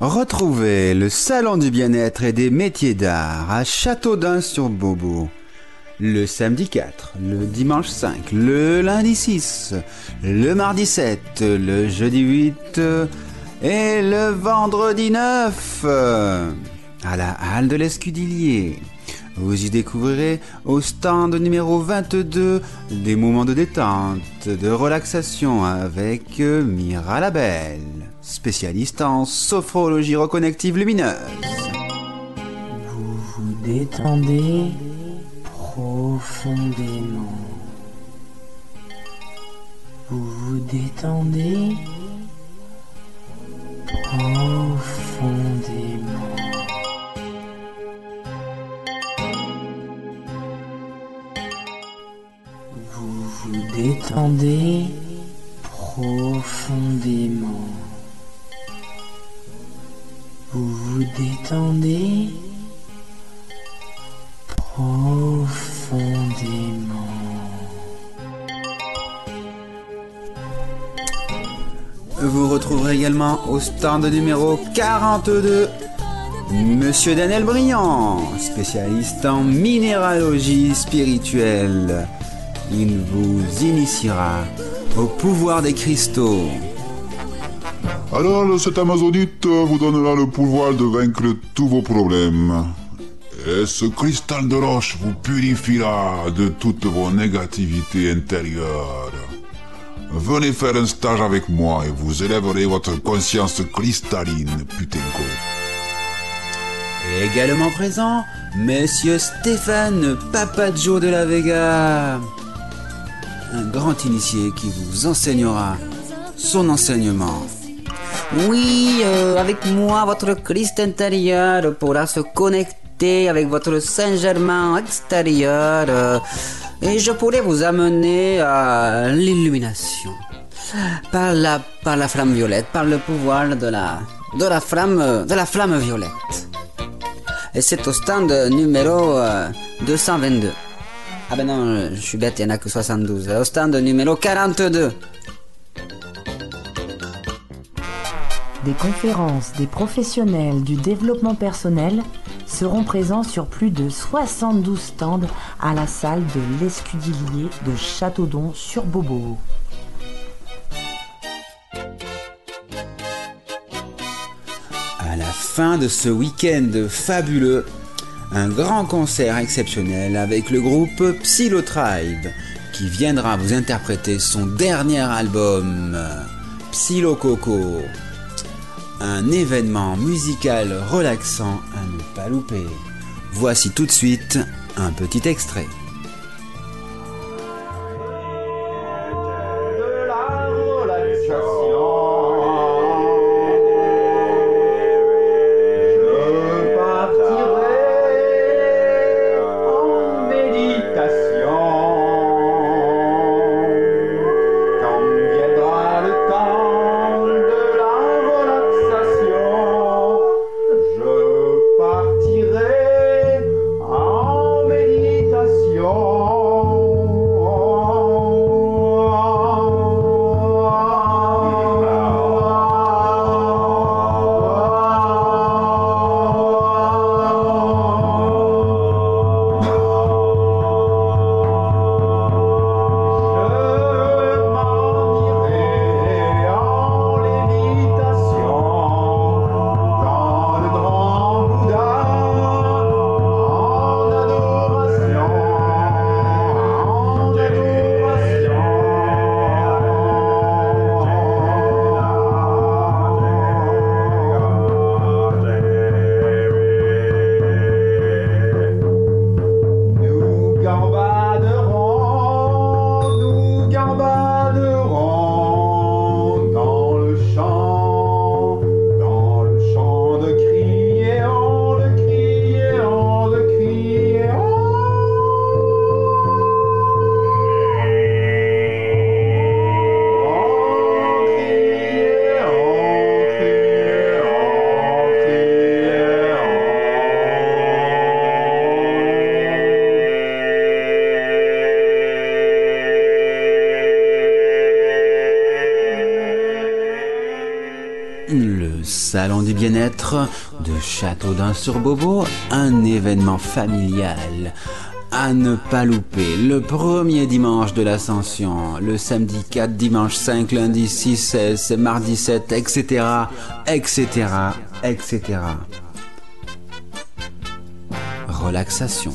Retrouvez le Salon du bien-être et des métiers d'art à Châteaudun-sur-Bobo. Le samedi 4, le dimanche 5, le lundi 6, le mardi 7, le jeudi 8 et le vendredi 9 à la halle de l'Escudillier. Vous y découvrirez au stand numéro 22 des moments de détente, de relaxation avec Mira Labelle, spécialiste en sophrologie reconnective lumineuse. Vous vous détendez profondément. Vous vous détendez profondément. Vous vous détendez profondément. Vous vous détendez profondément. Vous retrouverez également au stand numéro 42 Monsieur Daniel Briand, spécialiste en minéralogie spirituelle. Il vous initiera au pouvoir des cristaux. Alors, cet Amazonite vous donnera le pouvoir de vaincre tous vos problèmes. Et ce cristal de roche vous purifiera de toutes vos négativités intérieures. Venez faire un stage avec moi et vous élèverez votre conscience cristalline, putenko. Également présent, Monsieur Stéphane Papaggio de la Vega. Un grand initié qui vous enseignera son enseignement. Oui, euh, avec moi, votre Christ intérieur pourra se connecter avec votre Saint-Germain extérieur euh, et je pourrai vous amener à l'illumination par la, par la flamme violette, par le pouvoir de la, de la flamme, de la flamme violette. Et c'est au stand numéro euh, 222. Ah ben non, je suis bête, il n'y en a que 72. Au stand numéro 42. Des conférences des professionnels du développement personnel seront présents sur plus de 72 stands à la salle de l'Escudillier de Châteaudon sur Bobo. À la fin de ce week-end fabuleux, un grand concert exceptionnel avec le groupe Psylotribe qui viendra vous interpréter son dernier album, Psylo Coco. Un événement musical relaxant à ne pas louper. Voici tout de suite un petit extrait. Le salon du bien-être de Châteaudun-sur-Bobo, un événement familial à ne pas louper. Le premier dimanche de l'Ascension, le samedi 4, dimanche 5, lundi 6, 16, mardi 7, etc., etc., etc. Relaxation.